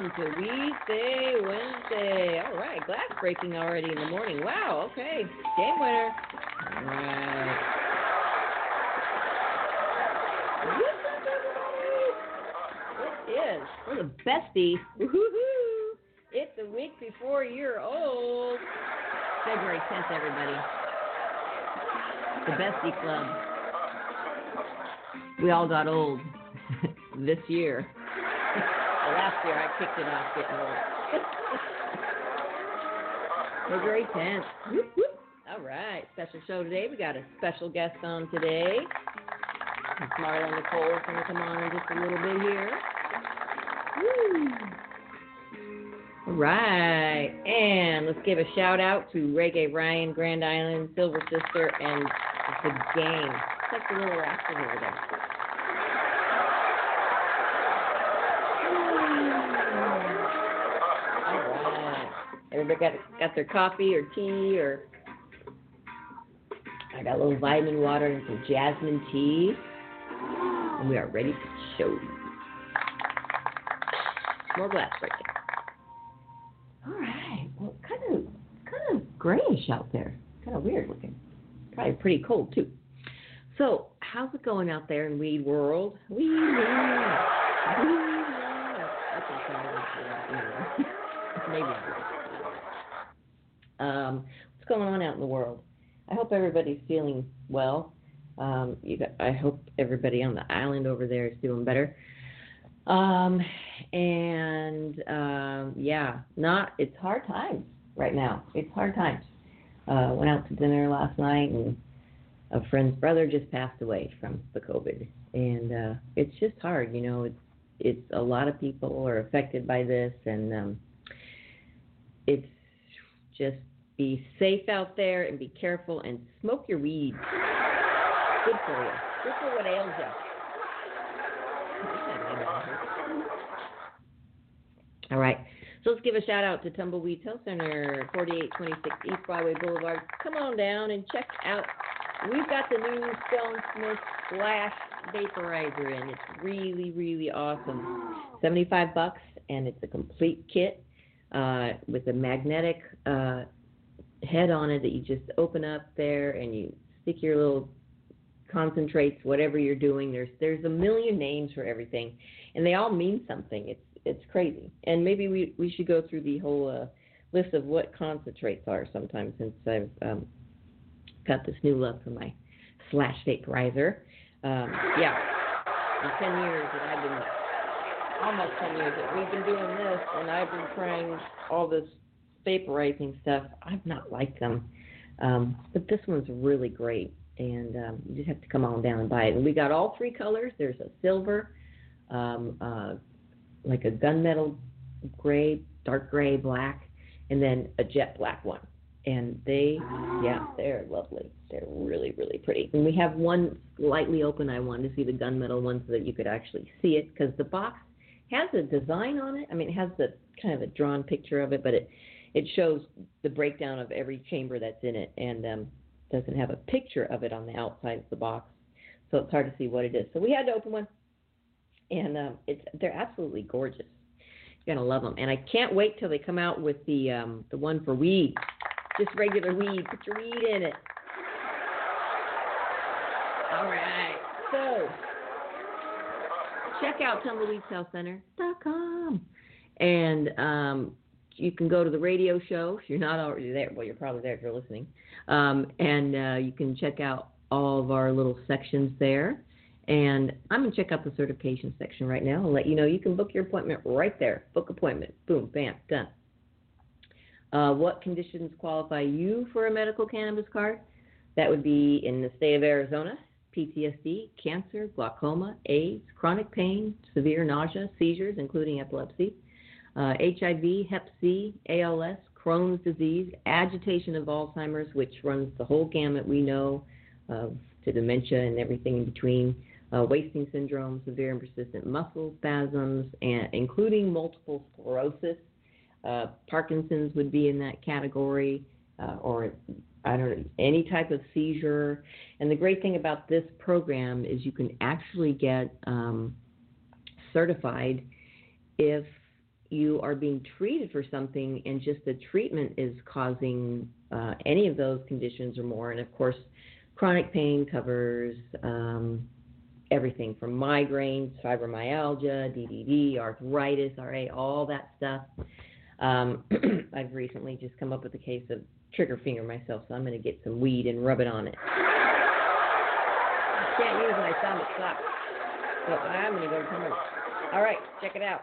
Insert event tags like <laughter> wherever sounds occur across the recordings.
welcome to Weedsday Wednesday. All right, glass breaking already in the morning. Wow, okay, game winner. All right. We're the bestie. Woo-hoo-hoo. It's a week before you're old. February 10th, everybody. The bestie club. We all got old <laughs> this year. Year I kicked it off getting old. February 10th. Whoop, whoop. All right, special show today. We got a special guest on today. Marlo Nicole is going to come on in just a little bit here. Woo. All right, and let's give a shout out to Reggae Ryan, Grand Island, Silver Sister, and the gang. Check the little rascals over there. Everybody got got their coffee or tea or I got a little vitamin water and some jasmine tea. And we are ready to show you. More glass breaking. All right. Well, kind of kind of grayish out there. Kind of weird looking. Probably pretty cold too. So, how's it going out there in weed world? Weed world. Weed world. Uh, <laughs> Maybe. Um, what's going on out in the world? I hope everybody's feeling well. Um, got, I hope everybody on the island over there is doing better. Um, and um, yeah, not it's hard times right now. It's hard times. Uh, went out to dinner last night, and a friend's brother just passed away from the COVID, and uh, it's just hard. You know, it's it's a lot of people are affected by this, and um, it's just be safe out there and be careful and smoke your weed. Good for you. Good for what ails you. All right. So let's give a shout out to Tumbleweed Health Center, 4826 East Broadway Boulevard. Come on down and check out. We've got the new Stone Smith Flash Vaporizer, and it's really, really awesome. 75 bucks, and it's a complete kit uh, with a magnetic uh, head on it that you just open up there and you stick your little concentrates, whatever you're doing. There's there's a million names for everything, and they all mean something. It's it's crazy. And maybe we we should go through the whole uh, list of what concentrates are sometime since I've um, got this new love for my slash vaporizer. Um, yeah, in ten years that I've been almost ten years that we've been doing this, and I've been trying all this vaporizing stuff. I've not liked them, um, but this one's really great, and um, you just have to come on down and buy it. And we got all three colors. There's a silver, um, uh, like a gunmetal gray, dark gray, black, and then a jet black one. And they, yeah, they're lovely. They're really, really pretty. And we have one slightly open. I wanted to see the gunmetal one so that you could actually see it because the box has a design on it. I mean, it has the kind of a drawn picture of it, but it it shows the breakdown of every chamber that's in it, and um, doesn't have a picture of it on the outside of the box, so it's hard to see what it is. So we had to open one, and um, it's they're absolutely gorgeous. You're gonna love them, and I can't wait till they come out with the um, the one for weed, just regular weed. Put your weed in it. All right, so check out tumbleweedshealthcenter.com, and um, you can go to the radio show if you're not already there. Well, you're probably there if you're listening, um, and uh, you can check out all of our little sections there. And I'm going to check out the certification section right now and let you know you can book your appointment right there. Book appointment. Boom, bam, done. Uh, what conditions qualify you for a medical cannabis card? That would be in the state of Arizona PTSD, cancer, glaucoma, AIDS, chronic pain, severe nausea, seizures, including epilepsy, uh, HIV, Hep C, ALS, Crohn's disease, agitation of Alzheimer's, which runs the whole gamut we know of to dementia and everything in between, uh, wasting syndrome, severe and persistent muscle spasms, and including multiple sclerosis. Uh, Parkinson's would be in that category, uh, or I don't know, any type of seizure. And the great thing about this program is you can actually get um, certified if you are being treated for something and just the treatment is causing uh, any of those conditions or more. And of course, chronic pain covers um, everything from migraines, fibromyalgia, DDD, arthritis, RA, all that stuff. Um, <clears throat> I've recently just come up with a case of trigger finger myself, so I'm going to get some weed and rub it on it. I can't use my it sucks. So I'm going to go to All right, check it out.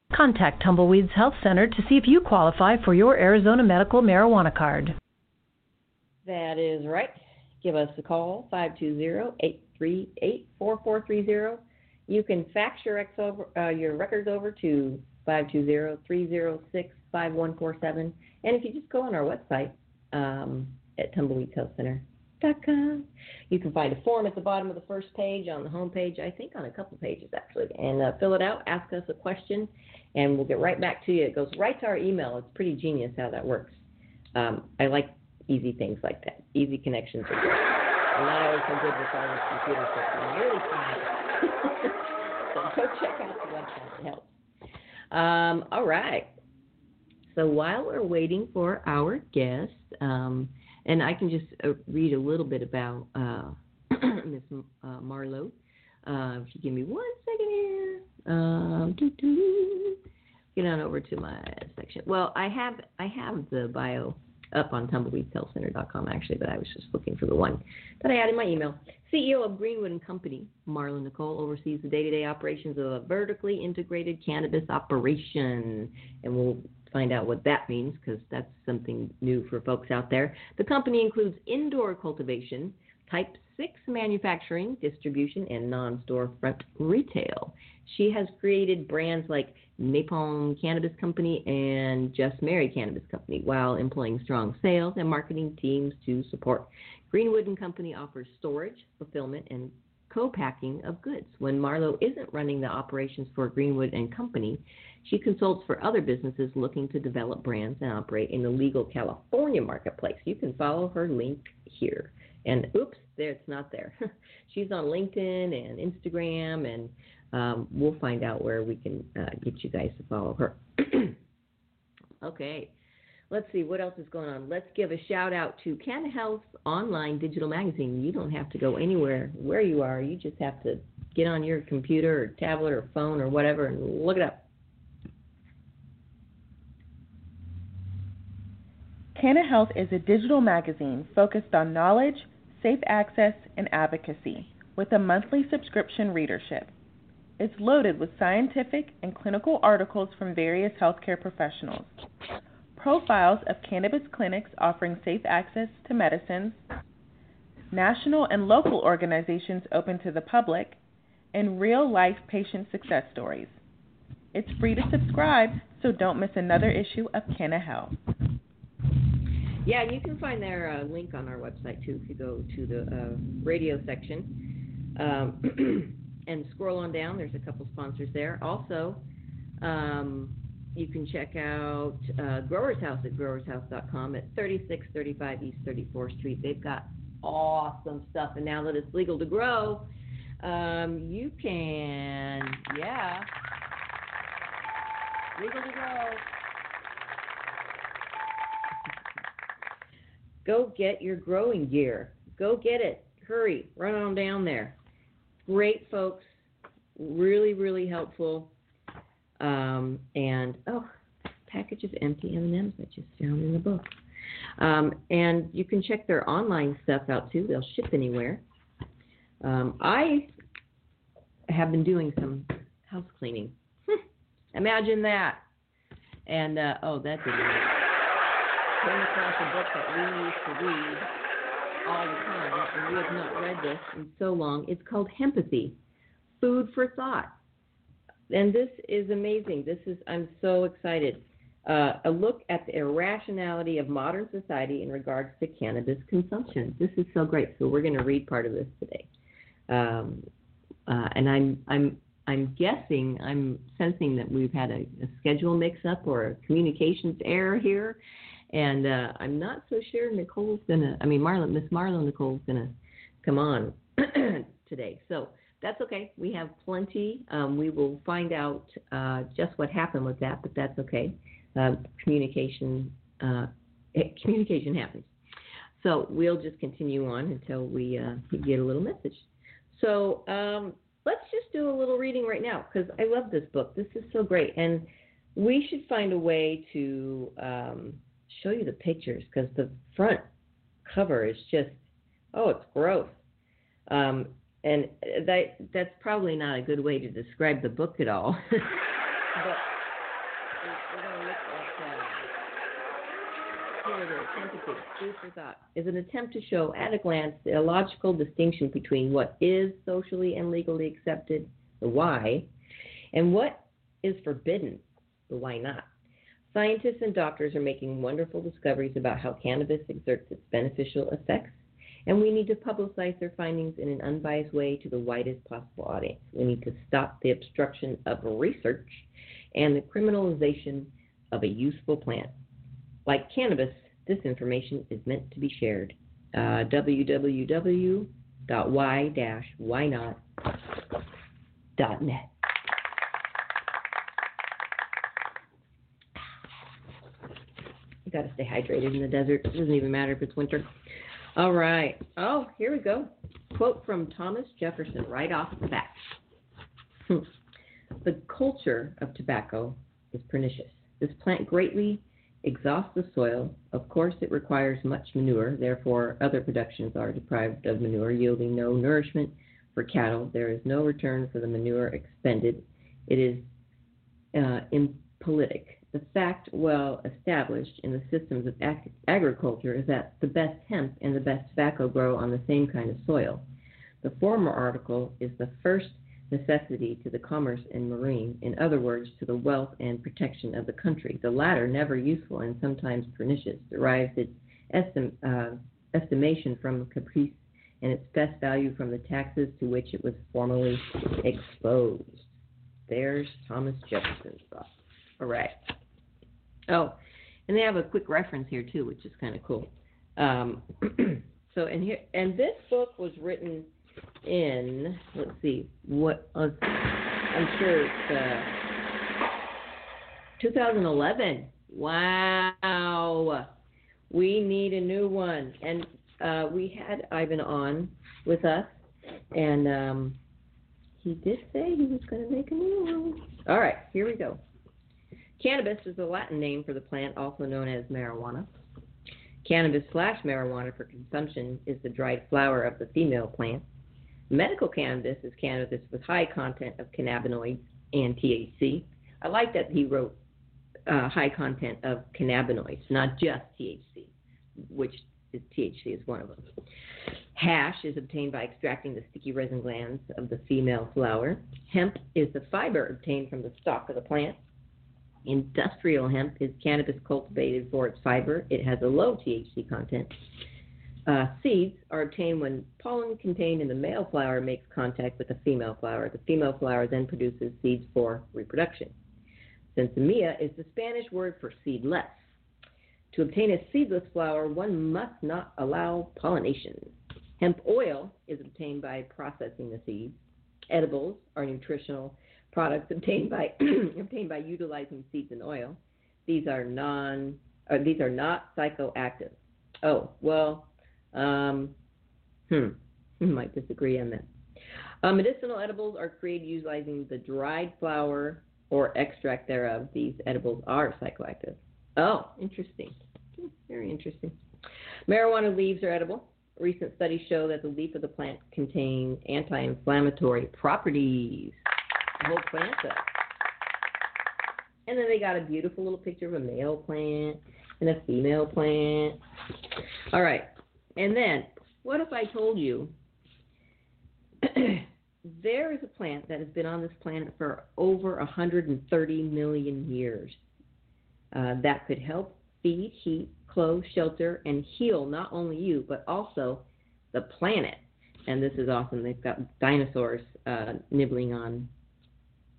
Contact Tumbleweeds Health Center to see if you qualify for your Arizona medical marijuana card. That is right. Give us a call, 520-838-4430. You can fax your, ex over, uh, your records over to 520-306-5147. And if you just go on our website um, at tumbleweedshealthcenter.com, you can find a form at the bottom of the first page on the home page, I think on a couple pages actually, and uh, fill it out, ask us a question, and we'll get right back to you. It goes right to our email. It's pretty genius how that works. Um, I like easy things like that. Easy connections are <laughs> good. I'm not always so good with all this computer stuff. I'm really trying. <laughs> so go check out the website. It helps. Um, all right. So while we're waiting for our guest, um, and I can just uh, read a little bit about uh, <coughs> Miss uh, Marlo. Uh, if you give me one second here. Um, get on over to my section. Well, I have I have the bio up on tumbleweedshealthcenter.com actually, but I was just looking for the one that I had in my email. CEO of Greenwood and Company, Marlo Nicole oversees the day-to-day operations of a vertically integrated cannabis operation, and we'll find out what that means because that's something new for folks out there. The company includes indoor cultivation, type 6 manufacturing, distribution, and non storefront retail. She has created brands like Napalm Cannabis Company and Just Mary Cannabis Company while employing strong sales and marketing teams to support. Greenwood and Company offers storage, fulfillment, and co-packing of goods. When Marlo isn't running the operations for Greenwood and Company, she consults for other businesses looking to develop brands and operate in the legal California marketplace. You can follow her link here. And oops, there it's not there. <laughs> She's on LinkedIn and Instagram and um, we'll find out where we can uh, get you guys to follow her. <clears throat> okay, let's see what else is going on. Let's give a shout out to Canna Health online digital magazine. You don't have to go anywhere where you are. You just have to get on your computer or tablet or phone or whatever and look it up. Canna Health is a digital magazine focused on knowledge, safe access, and advocacy with a monthly subscription readership. It's loaded with scientific and clinical articles from various healthcare professionals, profiles of cannabis clinics offering safe access to medicines, national and local organizations open to the public, and real life patient success stories. It's free to subscribe, so don't miss another issue of Canna Health. Yeah, and you can find their uh, link on our website too if you go to the uh, radio section. Um, <clears throat> and scroll on down, there's a couple sponsors there. Also, um, you can check out uh, Growers House at growershouse.com at 3635 East 34th Street. They've got awesome stuff, and now that it's legal to grow, um, you can, yeah, legal to grow. Go get your growing gear. Go get it. Hurry. Run on down there. Great folks. Really, really helpful. Um, and oh, package of empty M&Ms I just found in the book. Um, and you can check their online stuff out too. They'll ship anywhere. Um, I have been doing some house cleaning. Imagine that. And uh, oh, that didn't. Came across a book that we used to read all the time, and we have not read this in so long. It's called Hempathy, Food for Thought. And this is amazing. This is I'm so excited. Uh, a look at the irrationality of modern society in regards to cannabis consumption. This is so great. So we're going to read part of this today, um, uh, and I'm I'm I'm guessing I'm sensing that we've had a, a schedule mix-up or a communications error here, and uh, I'm not so sure Nicole's gonna. I mean, Marlo, Miss Marlo Nicole's gonna come on <clears throat> today. So that's okay. We have plenty. Um, we will find out uh, just what happened with that, but that's okay. Uh, communication uh, communication happens. So we'll just continue on until we, uh, get a little message. So um, let's just do a little reading right now because I love this book. This is so great, and we should find a way to um, show you the pictures because the front cover is just oh, it's gross. Um, and that that's probably not a good way to describe the book at all. <laughs> but we're going to look at uh, here it is. Thought, is an attempt to show at a glance the illogical distinction between what is socially and legally accepted, the why, and what is forbidden, the why not. Scientists and doctors are making wonderful discoveries about how cannabis exerts its beneficial effects and we need to publicize their findings in an unbiased way to the widest possible audience. We need to stop the obstruction of research and the criminalization of a useful plant. Like cannabis, this information is meant to be shared. Uh, www.y-whynot.net. You got to stay hydrated in the desert. It doesn't even matter if it's winter. All right. Oh, here we go. Quote from Thomas Jefferson right off the bat. Hmm. the culture of tobacco is pernicious. This plant greatly exhausts the soil. Of course, it requires much manure. Therefore, other productions are deprived of manure, yielding no nourishment for cattle. There is no return for the manure expended. It is uh, impolitic the fact well established in the systems of ag- agriculture is that the best hemp and the best tobacco grow on the same kind of soil. The former article is the first necessity to the commerce and marine, in other words, to the wealth and protection of the country. The latter, never useful and sometimes pernicious, derives its estim- uh, estimation from caprice and its best value from the taxes to which it was formerly exposed. There's Thomas Jefferson's thought. All right. Oh, and they have a quick reference here too, which is kind of cool. Um, <clears throat> so and here and this book was written in let's see what uh, I'm sure it's uh, 2011. Wow, we need a new one, and uh, we had Ivan on with us, and um, he did say he was going to make a new one. All right, here we go. Cannabis is the Latin name for the plant, also known as marijuana. Cannabis slash marijuana for consumption is the dried flower of the female plant. Medical cannabis is cannabis with high content of cannabinoids and THC. I like that he wrote uh, high content of cannabinoids, not just THC, which is THC is one of them. Hash is obtained by extracting the sticky resin glands of the female flower. Hemp is the fiber obtained from the stalk of the plant. Industrial hemp is cannabis cultivated for its fiber. It has a low THC content. Uh, seeds are obtained when pollen contained in the male flower makes contact with the female flower. The female flower then produces seeds for reproduction. Sinsemilla is the Spanish word for seedless. To obtain a seedless flower, one must not allow pollination. Hemp oil is obtained by processing the seeds. Edibles are nutritional products obtained by <clears throat> obtained by utilizing seeds and oil. These are non or these are not psychoactive. Oh, well, um, hmm, might disagree on that. Uh, medicinal edibles are created utilizing the dried flower or extract thereof. These edibles are psychoactive. Oh, interesting. Hmm, very interesting. Marijuana leaves are edible. Recent studies show that the leaf of the plant contains anti-inflammatory properties. The whole plant does. And then they got a beautiful little picture of a male plant and a female plant. All right. And then, what if I told you <clears throat> there is a plant that has been on this planet for over 130 million years uh, that could help feed, heat, clothe, shelter, and heal not only you, but also the planet. And this is awesome. They've got dinosaurs uh, nibbling on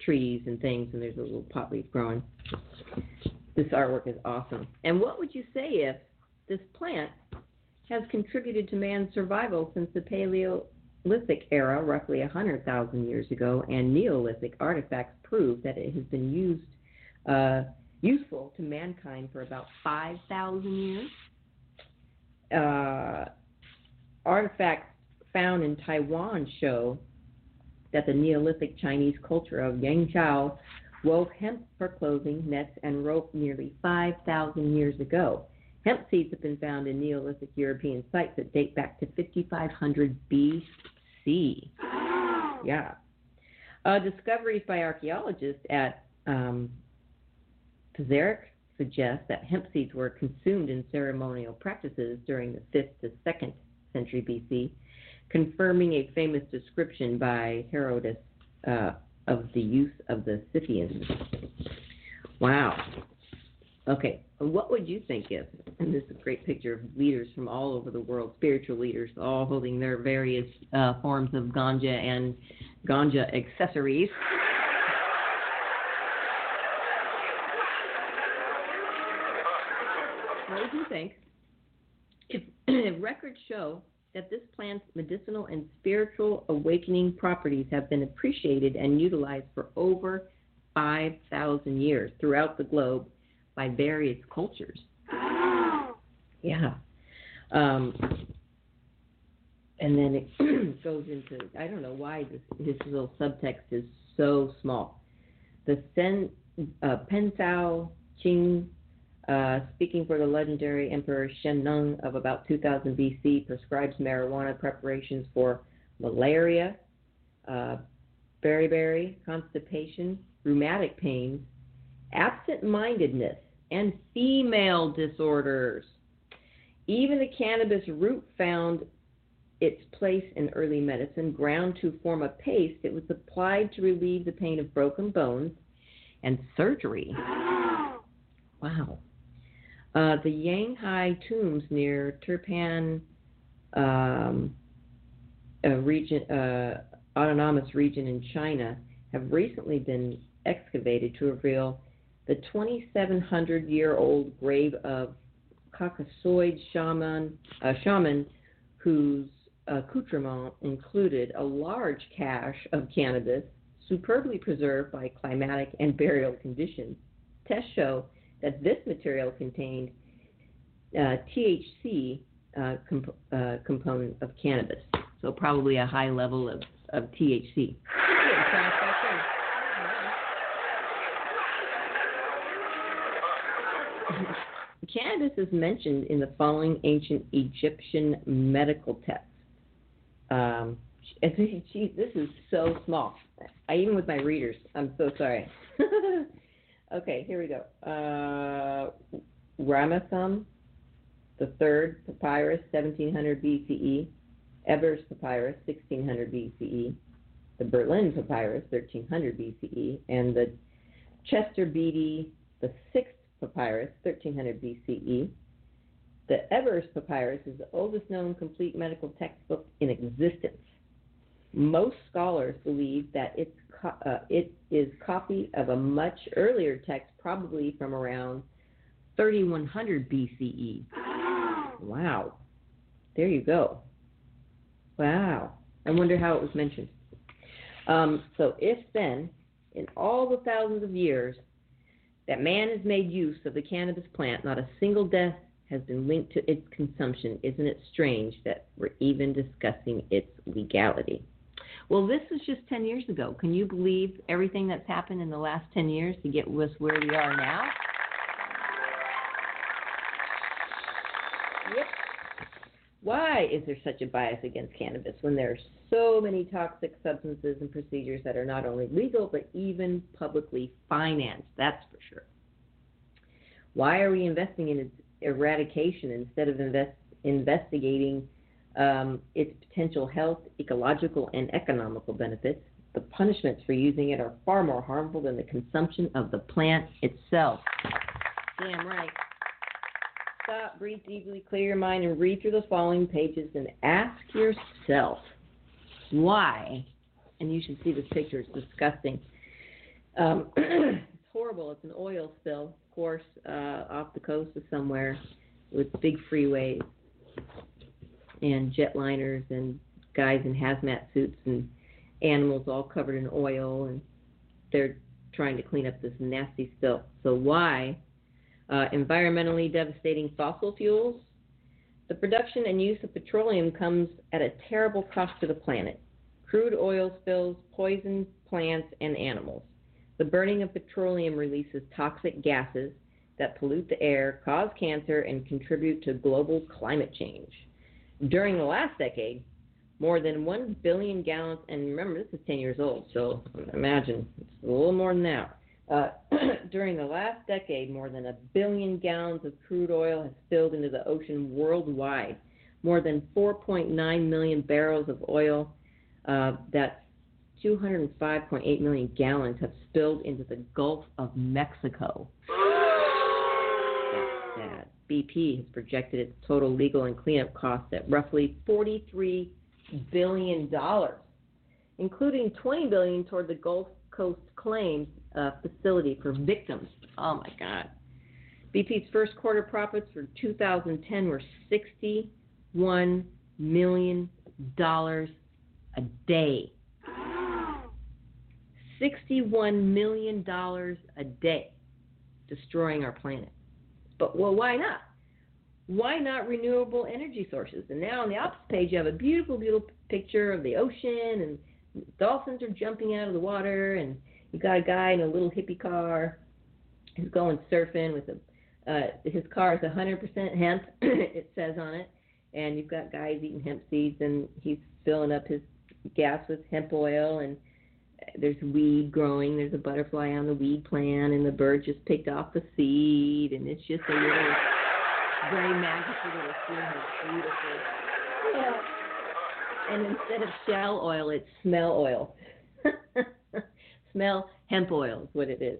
trees and things, and there's a little pot leaf growing. This artwork is awesome. And what would you say if this plant has contributed to man's survival since the Paleolithic era, roughly 100,000 years ago, and Neolithic artifacts prove that it has been used uh, useful to mankind for about 5,000 years. Uh, artifacts found in Taiwan show that the Neolithic Chinese culture of Yangshao wove hemp for clothing, nets, and rope nearly 5,000 years ago. Hemp seeds have been found in Neolithic European sites that date back to 5500 BC. Yeah. Uh, discoveries by archaeologists at um, Pazyryk suggest that hemp seeds were consumed in ceremonial practices during the 5th to 2nd century BC, confirming a famous description by Herodotus uh, of the use of the Scythians. Wow. Okay, what would you think if, and this is a great picture of leaders from all over the world, spiritual leaders, all holding their various uh, forms of ganja and ganja accessories. What do you think? If, <clears throat> if records show that this plant's medicinal and spiritual awakening properties have been appreciated and utilized for over 5,000 years throughout the globe by various cultures. yeah. Um, and then it <clears throat> goes into I don't know why this this little subtext is so small. The Sen uh, Pensao Qing, uh, speaking for the legendary Emperor Shen Nung of about 2000 BC, prescribes marijuana preparations for malaria, uh, beriberi, constipation, rheumatic pains, absent mindedness, and female disorders. Even the cannabis root found its place in early medicine, ground to form a paste. It was applied to relieve the pain of broken bones and surgery. <gasps> Wow. Uh, the Yanghai tombs near Turpan um, region, uh, autonomous region in China have recently been excavated to reveal the 2,700 year old grave of Caucasoid shaman, uh, shaman whose accoutrement included a large cache of cannabis superbly preserved by climatic and burial conditions. Tests show that this material contained uh, THC uh, comp- uh, component of cannabis, so probably a high level of, of THC. Cannabis is mentioned in the following ancient Egyptian medical texts. Um, <laughs> geez, this is so small. I, even with my readers, I'm so sorry. <laughs> okay, here we go. Uh, Ramesses the third papyrus, 1700 BCE. Ebers papyrus, 1600 BCE, the Berlin papyrus, 1300 BCE, and the Chester Beatty, the sixth papyrus, 1300 BCE. The Ebers papyrus is the oldest known complete medical textbook in existence. Most scholars believe that it's co- uh, it is copy of a much earlier text, probably from around 3100 BCE. Wow. There you go. Wow. I wonder how it was mentioned. Um, so, if then, in all the thousands of years that man has made use of the cannabis plant, not a single death has been linked to its consumption, isn't it strange that we're even discussing its legality? Well, this was just 10 years ago. Can you believe everything that's happened in the last 10 years to get us where we are now? Yep. Why is there such a bias against cannabis when there are so many toxic substances and procedures that are not only legal but even publicly financed? That's for sure. Why are we investing in its eradication instead of invest, investigating um, its potential health, ecological, and economical benefits? The punishments for using it are far more harmful than the consumption of the plant itself. Damn right stop, breathe deeply, clear your mind, and read through the following pages and ask yourself why. And you should see this picture, it's disgusting. Um, <clears throat> it's horrible. It's an oil spill, of course, uh, off the coast of somewhere with big freeways and jetliners and guys in hazmat suits and animals all covered in oil, and they're trying to clean up this nasty spill. So, why? uh, environmentally devastating fossil fuels. The production and use of petroleum comes at a terrible cost to the planet. Crude oil spills poison plants and animals. The burning of petroleum releases toxic gases that pollute the air, cause cancer, and contribute to global climate change. During the last decade, more than 1 billion gallons, and remember, this is 10 years old, so imagine it's a little more than that. Uh, <clears throat> during the last decade, more than a billion gallons of crude oil has spilled into the ocean worldwide. More than 4.9 million barrels of oil, uh, that's 205.8 million gallons, have spilled into the Gulf of Mexico. That's sad. BP has projected its total legal and cleanup costs at roughly 43 billion dollars, including 20 billion toward the Gulf Coast claims uh, facility for victims. Oh my God. BP's first quarter profits for 2010 were 61 million dollars a day. 61 million dollars a day destroying our planet. But well, why not? Why not renewable energy sources? And now on the opposite page, you have a beautiful, beautiful picture of the ocean, and dolphins are jumping out of the water, and you got a guy in a little hippie car who's going surfing with a uh, his car is 100% hemp. <clears throat> it says on it, and you've got guys eating hemp seeds, and he's filling up his gas with hemp oil, and there's weed growing. There's a butterfly on the weed plant, and the bird just picked off the seed, and it's just a little very magical little. It's beautiful. Yeah. And instead of shell oil, it's smell oil. <laughs> smell hemp oil is what it is.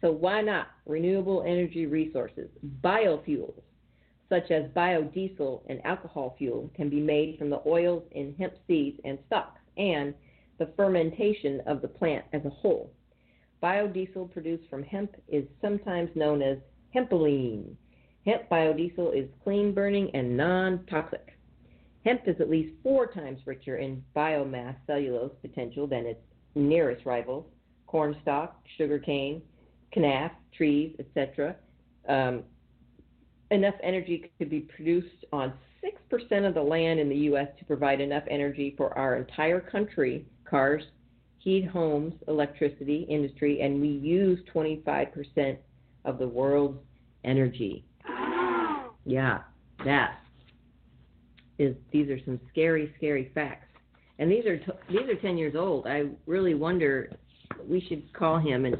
So why not renewable energy resources? Biofuels, such as biodiesel and alcohol fuel, can be made from the oils in hemp seeds and stalks and the fermentation of the plant as a whole. Biodiesel produced from hemp is sometimes known as hempylene. Hemp biodiesel is clean burning and non toxic. Hemp is at least four times richer in biomass cellulose potential than its nearest rivals, cornstalk, sugarcane, kenaf, trees, etc. Um, enough energy could be produced on 6% of the land in the U.S. to provide enough energy for our entire country, cars, heat homes, electricity, industry, and we use 25% of the world's energy. Yeah, that is. These are some scary, scary facts, and these are t- these are 10 years old. I really wonder we should call him and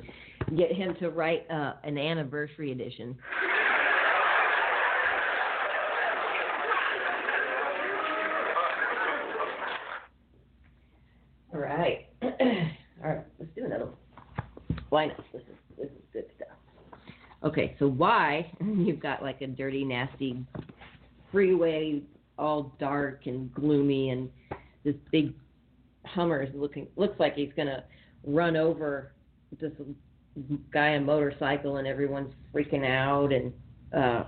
get him to write uh, an anniversary edition. All right. All right, let's do another one. Why not? This is this is good stuff. Okay, so why <laughs> you've got like a dirty, nasty freeway, all dark and gloomy, and this big Hummer is looking looks like he's gonna run over this guy on motorcycle, and everyone's freaking out. And uh,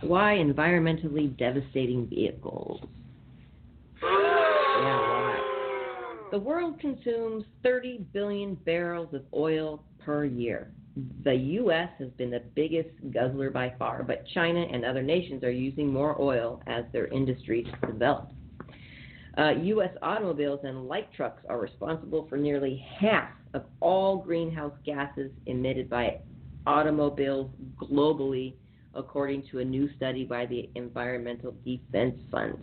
why environmentally devastating vehicles? Yeah, why? The world consumes 30 billion barrels of oil per year. The U.S. has been the biggest guzzler by far, but China and other nations are using more oil as their industries develop. Uh, U.S. automobiles and light trucks are responsible for nearly half of all greenhouse gases emitted by automobiles globally, according to a new study by the Environmental Defense Fund.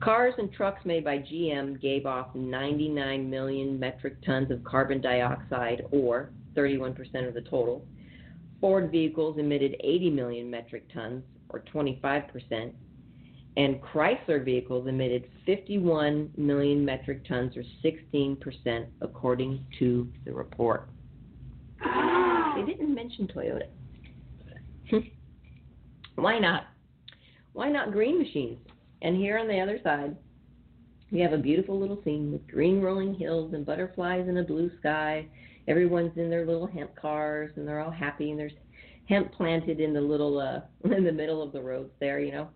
Cars and trucks made by GM gave off 99 million metric tons of carbon dioxide, or 31% of the total. Ford vehicles emitted 80 million metric tons, or 25%, and Chrysler vehicles emitted 51 million metric tons, or 16%, according to the report. They didn't mention Toyota. <laughs> Why not? Why not green machines? And here on the other side, we have a beautiful little scene with green rolling hills and butterflies in a blue sky. Everyone's in their little hemp cars and they're all happy and there's hemp planted in the little uh <laughs> in the middle of the roads there, you know.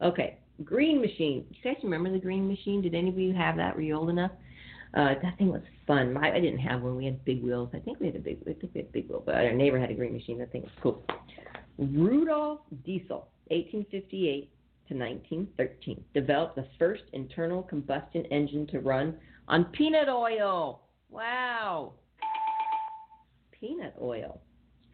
Okay, green machine. You guys remember the green machine? Did any of you have that? Were you old enough? Uh, that thing was fun. My, I didn't have one. We had big wheels. I think we had a big. I think we had big wheel, but our neighbor had a green machine. That thing was cool. Rudolf Diesel, 1858 to 1913, developed the first internal combustion engine to run on peanut oil. Wow. Peanut oil.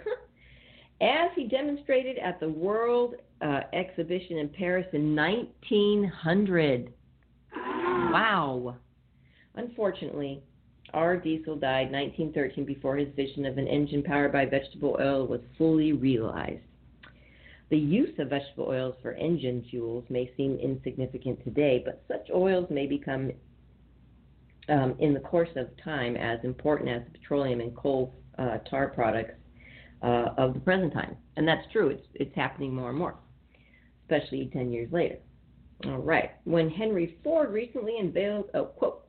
<laughs> As he demonstrated at the World uh, Exhibition in Paris in 1900. Wow. Unfortunately, R. Diesel died 1913 before his vision of an engine powered by vegetable oil was fully realized. The use of vegetable oils for engine fuels may seem insignificant today, but such oils may become, um, in the course of time, as important as the petroleum and coal uh, tar products uh, of the present time. And that's true. It's it's happening more and more, especially 10 years later. All right. When Henry Ford recently unveiled, oh, quote,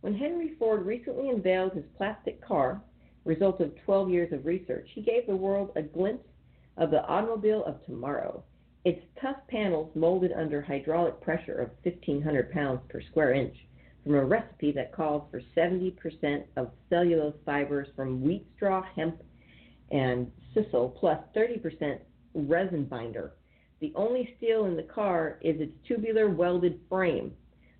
when Henry Ford recently unveiled his plastic car, result of 12 years of research, he gave the world a glimpse of the automobile of tomorrow. Its tough panels molded under hydraulic pressure of 1,500 pounds per square inch from a recipe that calls for 70% of cellulose fibers from wheat straw, hemp, and sisal, plus 30% resin binder. The only steel in the car is its tubular welded frame.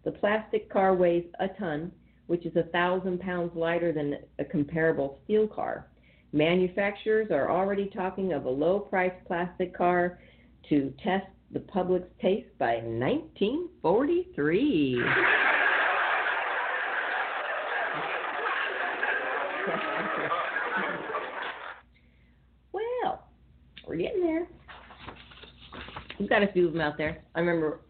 The plastic car weighs a ton, which is a thousand pounds lighter than a comparable steel car. Manufacturers are already talking of a low price plastic car to test the public's taste by 1943. <laughs> well, we're getting there. We've got a few of them out there. I remember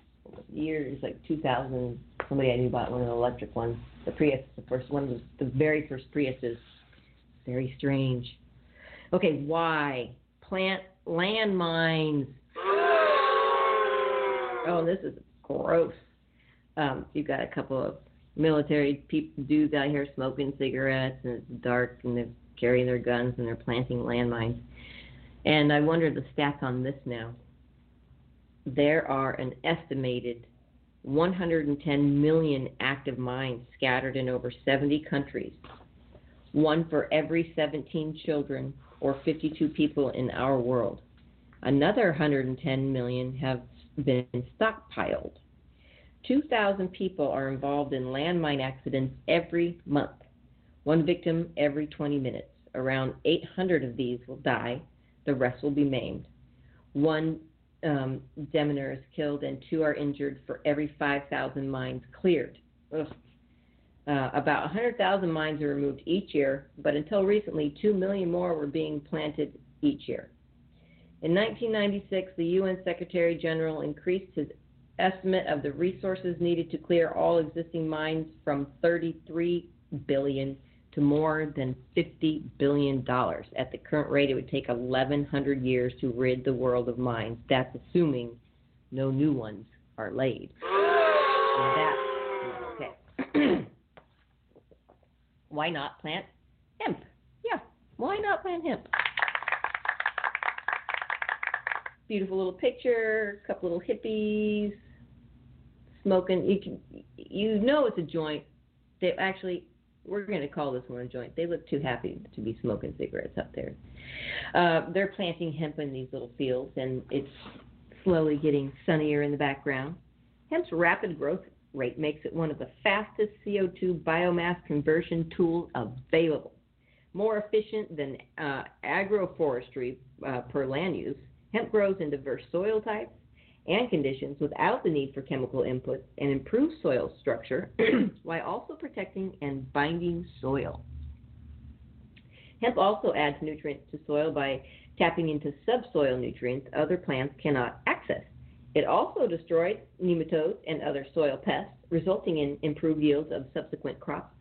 years like 2000, somebody I knew bought one of the electric ones, the Prius, the first one, the very first Priuses very strange. Okay, why? Plant landmines. Oh, this is gross. Um, you've got a couple of military people, dudes out here smoking cigarettes, and it's dark, and they're carrying their guns, and they're planting landmines. And I wonder the stats on this now. There are an estimated 110 million active mines scattered in over 70 countries one for every 17 children or 52 people in our world. Another 110 million have been stockpiled. 2,000 people are involved in landmine accidents every month, one victim every 20 minutes. Around 800 of these will die, the rest will be maimed. One um, is killed and two are injured for every 5,000 mines cleared. Ugh. Uh, about 100,000 mines are removed each year, but until recently, 2 million more were being planted each year. In 1996, the UN Secretary General increased his estimate of the resources needed to clear all existing mines from 33 billion to more than 50 billion dollars. At the current rate, it would take 1,100 years to rid the world of mines. That's assuming no new ones are laid. That okay. Why not plant hemp? Yeah, why not plant hemp? Beautiful little picture, couple little hippies smoking. You can, you know it's a joint. They actually, we're going to call this one a joint. They look too happy to be smoking cigarettes up there. Uh, they're planting hemp in these little fields, and it's slowly getting sunnier in the background. Hemp's rapid growth rate makes it one of the fastest CO2 biomass conversion tools available. More efficient than uh, agroforestry uh, per land use, hemp grows in diverse soil types and conditions without the need for chemical inputs and improves soil structure <clears throat> while also protecting and binding soil. Hemp also adds nutrients to soil by tapping into subsoil nutrients other plants cannot access. It also destroys nematodes and other soil pests, resulting in improved yields of subsequent crops.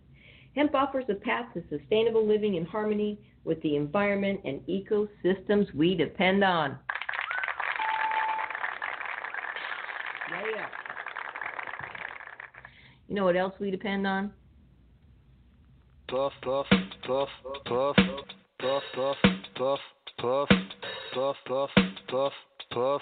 Hemp offers a path to sustainable living in harmony with the environment and ecosystems we depend on. Yeah. You know what else we depend on? Puff, puff, puff, puff, puff, puff, puff, puff, puff, puff, puff, puff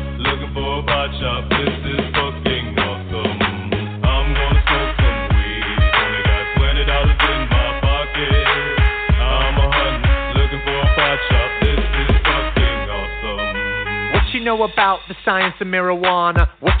about the science of marijuana? What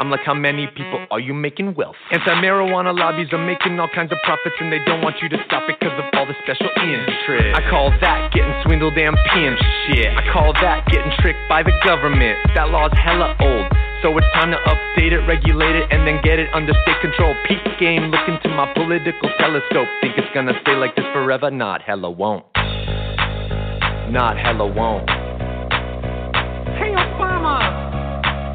I'm like, how many people are you making wealth? Anti marijuana lobbies are making all kinds of profits and they don't want you to stop it because of all the special interest. I call that getting swindled and pimped shit. I call that getting tricked by the government. That law's hella old. So it's time to update it, regulate it, and then get it under state control. Peak game, look into my political telescope. Think it's gonna stay like this forever? Not hella won't. Not hella won't.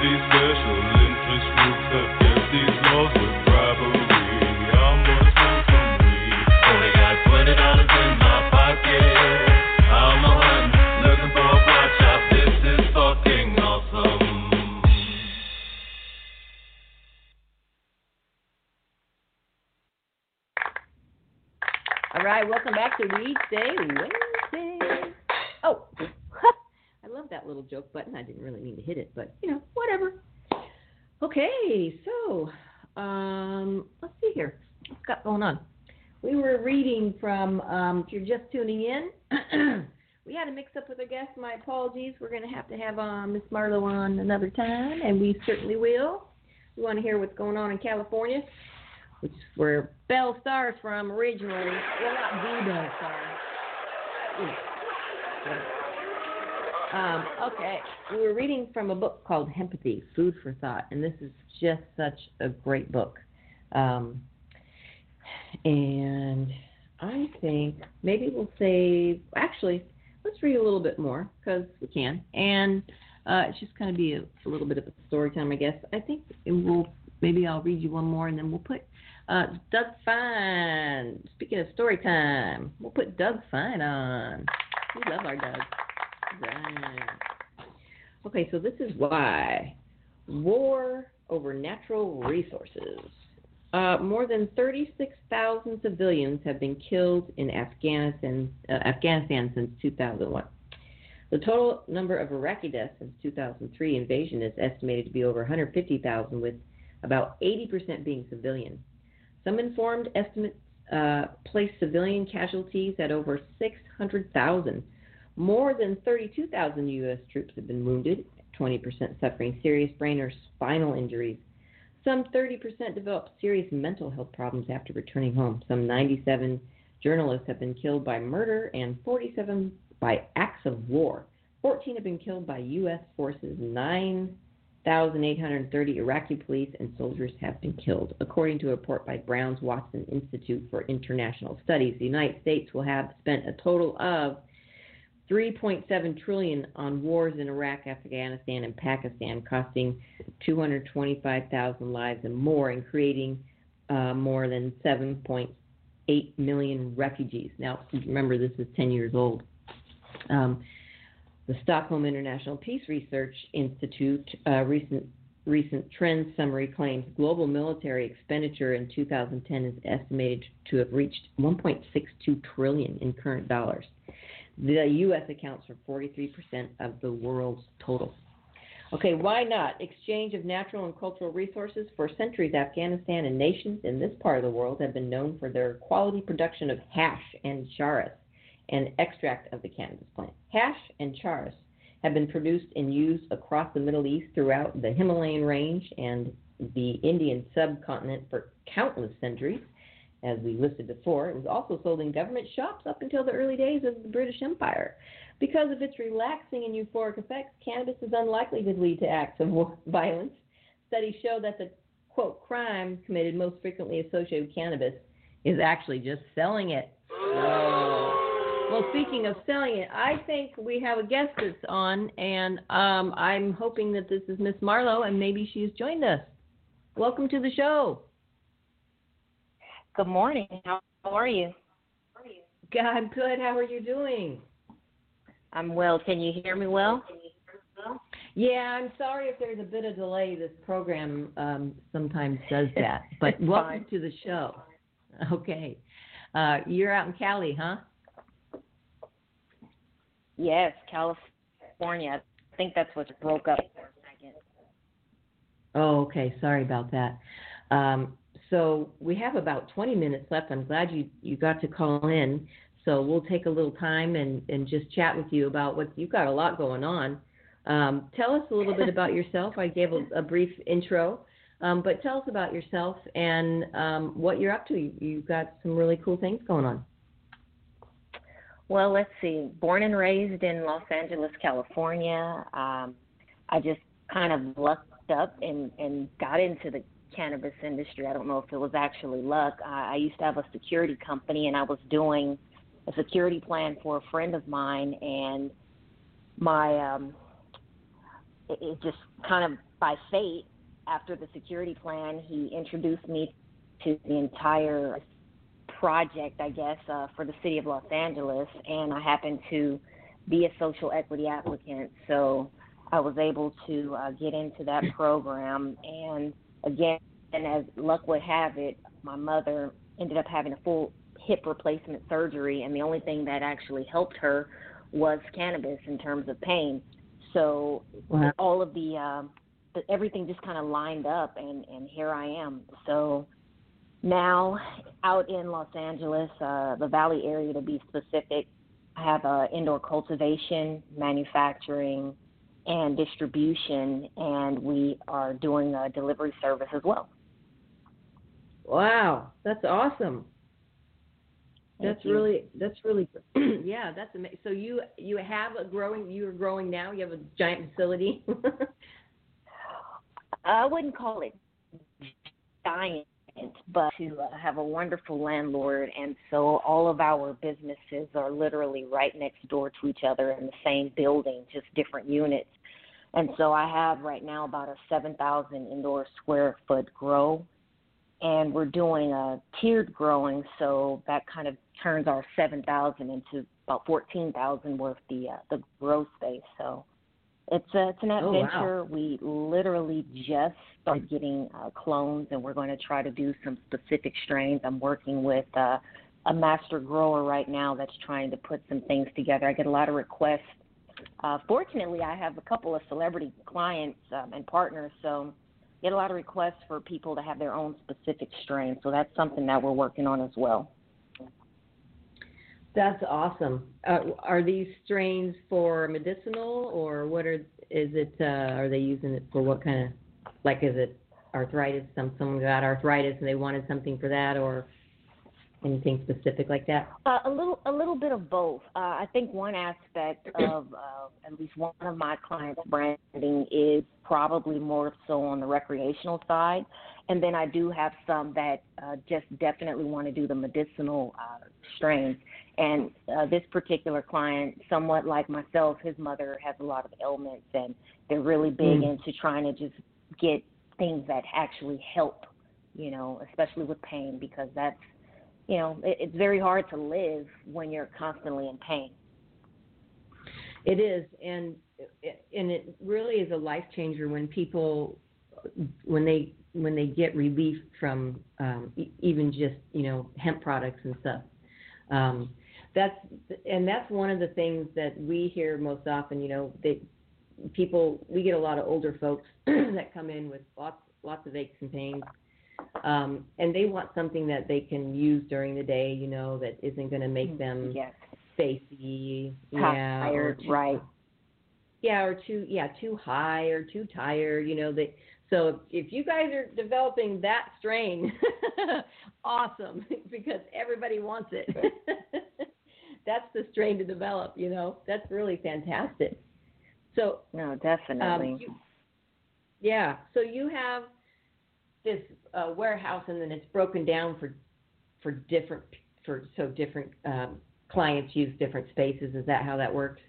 These special interest groups have kept these laws with bribery. I'm gonna smoke some weed. Only got twenty dollars in my pocket. I'm a hunting, looking for a pot shop. This is fucking awesome. All right, welcome back to Weed Day Wednesday. Oh, I love that little joke button. I didn't really mean to hit it, but you know, whatever. Okay, so um, let's see here. What's got going on? We were reading from. Um, if you're just tuning in, <clears throat> we had a mix-up with our guest. My apologies. We're going to have to have uh, Miss Marlo on another time, and we certainly will. We want to hear what's going on in California which is where Belle Star's from originally. Well, not the Belle Star. Um, okay, we were reading from a book called Hempathy, Food for Thought, and this is just such a great book. Um, and I think maybe we'll save, actually, let's read a little bit more because we can. And uh, it's just going to be a, a little bit of a story time, I guess. I think we'll maybe I'll read you one more and then we'll put uh, Doug Fine. Speaking of story time, we'll put Doug Fine on. We love our Doug. Okay, so this is why war over natural resources. Uh, more than 36,000 civilians have been killed in Afghanistan, uh, Afghanistan since 2001. The total number of Iraqi deaths since 2003 invasion is estimated to be over 150,000, with about 80% being civilian. Some informed estimates uh, place civilian casualties at over 600,000. More than 32,000 U.S. troops have been wounded, 20% suffering serious brain or spinal injuries. Some 30% developed serious mental health problems after returning home. Some 97 journalists have been killed by murder and 47 by acts of war. 14 have been killed by U.S. forces. 9,830 Iraqi police and soldiers have been killed. According to a report by Brown's Watson Institute for International Studies, the United States will have spent a total of 3.7 trillion on wars in Iraq, Afghanistan, and Pakistan, costing 225,000 lives and more, and creating uh, more than 7.8 million refugees. Now, remember, this is 10 years old. Um, the Stockholm International Peace Research Institute uh, recent recent trend summary claims global military expenditure in 2010 is estimated to have reached 1.62 trillion in current dollars. The U.S. accounts for 43% of the world's total. Okay, why not? Exchange of natural and cultural resources. For centuries, Afghanistan and nations in this part of the world have been known for their quality production of hash and charas an extract of the cannabis plant. Hash and charas have been produced and used across the Middle East throughout the Himalayan range and the Indian subcontinent for countless centuries. As we listed before, it was also sold in government shops up until the early days of the British Empire. Because of its relaxing and euphoric effects, cannabis is unlikely to lead to acts of <laughs> violence. Studies show that the quote crime committed most frequently associated with cannabis is actually just selling it. Well, speaking of selling it, I think we have a guest that's on, and um, I'm hoping that this is Miss Marlo, and maybe she's joined us. Welcome to the show. Good morning. How are you? God, I'm good. How are you doing? I'm well. Can you hear me well? Yeah, I'm sorry if there's a bit of delay. This program um, sometimes does that, but welcome to the show. Okay, uh, you're out in Cali, huh? Yes, California. I think that's what broke up for a second. Oh, okay. Sorry about that. Um, so we have about 20 minutes left. I'm glad you, you got to call in. So we'll take a little time and, and just chat with you about what you've got a lot going on. Um, tell us a little bit about yourself. I gave a, a brief intro, um, but tell us about yourself and um, what you're up to. You, you've got some really cool things going on. Well, let's see. Born and raised in Los Angeles, California. Um, I just kind of lucked up and and got into the cannabis industry. I don't know if it was actually luck. I, I used to have a security company, and I was doing a security plan for a friend of mine, and my um, it, it just kind of by fate after the security plan, he introduced me to the entire project, I guess, uh, for the city of Los Angeles, and I happened to be a social equity applicant, so I was able to uh, get into that program. And again, and as luck would have it, my mother ended up having a full hip replacement surgery, and the only thing that actually helped her was cannabis in terms of pain. So wow. all of the, uh, the everything just kind of lined up, and and here I am. So now out in Los Angeles, uh, the Valley area to be specific, I have uh, indoor cultivation, manufacturing, and distribution, and we are doing a delivery service as well. Wow, that's awesome. Thank that's you. really that's really good. <clears throat> yeah that's amazing. So you you have a growing you are growing now. You have a giant facility. <laughs> I wouldn't call it giant, but to uh, have a wonderful landlord, and so all of our businesses are literally right next door to each other in the same building, just different units. And so I have right now about a 7,000 indoor square foot grow, and we're doing a tiered growing, so that kind of turns our 7,000 into about 14,000 worth the uh, the grow space. So it's a, it's an adventure. Oh, wow. We literally just started getting uh, clones, and we're going to try to do some specific strains. I'm working with uh, a master grower right now that's trying to put some things together. I get a lot of requests. Uh, fortunately, I have a couple of celebrity clients um, and partners, so get a lot of requests for people to have their own specific strain. So that's something that we're working on as well. That's awesome. Uh, are these strains for medicinal, or what are? Is it? Uh, are they using it for what kind of? Like, is it arthritis? Some someone got arthritis and they wanted something for that, or anything specific like that? Uh, a little, a little bit of both. Uh, I think one aspect <clears throat> of uh, at least one of my clients' branding is probably more so on the recreational side, and then I do have some that uh, just definitely want to do the medicinal uh, strains. And uh, this particular client, somewhat like myself, his mother has a lot of ailments, and they're really big mm. into trying to just get things that actually help, you know, especially with pain, because that's you know, it, it's very hard to live when you're constantly in pain. It is, and and it really is a life changer when people when they when they get relief from um, even just you know hemp products and stuff. Um, that's and that's one of the things that we hear most often. You know, they people we get a lot of older folks <clears throat> that come in with lots lots of aches and pains um, and they want something that they can use during the day, you know, that isn't going to make them yes. spacey, yeah, tired, too, right? Yeah, or too yeah too high or too tired, you know. They so if you guys are developing that strain, <laughs> awesome <laughs> because everybody wants it. <laughs> That's the strain to develop, you know. That's really fantastic. So no, definitely. Um, you, yeah. So you have this uh, warehouse and then it's broken down for for different for so different um, clients use different spaces. Is that how that works?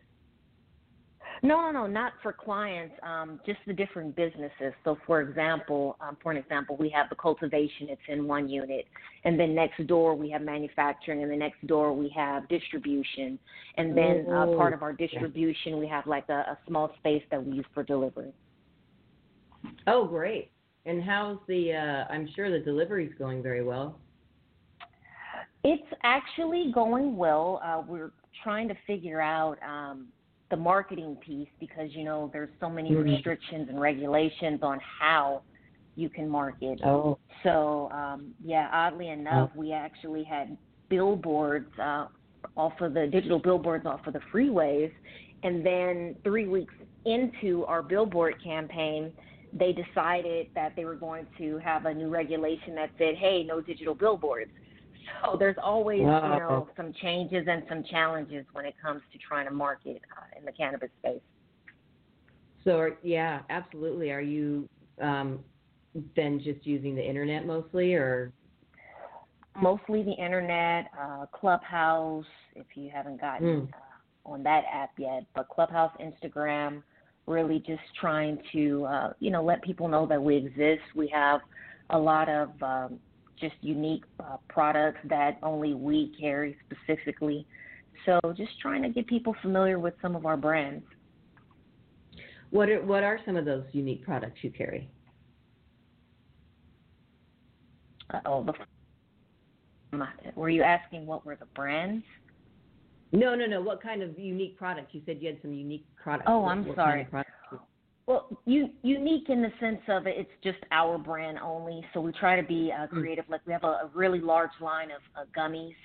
No, no, no, not for clients. Um, just the different businesses. So, for example, um, for an example, we have the cultivation. It's in one unit, and then next door we have manufacturing, and the next door we have distribution, and then uh, part of our distribution we have like a, a small space that we use for delivery. Oh, great! And how's the? Uh, I'm sure the delivery's going very well. It's actually going well. Uh, we're trying to figure out um, the marketing piece because you know there's so many mm-hmm. restrictions and regulations on how you can market. Oh. So um, yeah, oddly enough, oh. we actually had billboards uh, off of the digital billboards off of the freeways, and then three weeks into our billboard campaign they decided that they were going to have a new regulation that said, "Hey, no digital billboards." So there's always, wow. you know, some changes and some challenges when it comes to trying to market uh, in the cannabis space. So yeah, absolutely. Are you um, then just using the internet mostly, or mostly the internet, uh, Clubhouse? If you haven't gotten mm. uh, on that app yet. But Clubhouse, Instagram, really just trying to uh, you know let people know that we exist. We have a lot of um, just unique uh, products that only we carry specifically. So just trying to get people familiar with some of our brands. What are what are some of those unique products you carry? Oh, the were you asking what were the brands? No, no, no. What kind of unique products? You said you had some unique products. Oh, I'm what sorry. Kind of well, you, unique in the sense of it, it's just our brand only. So we try to be uh, Mm. creative. Like we have a, a really large line of uh, gummies,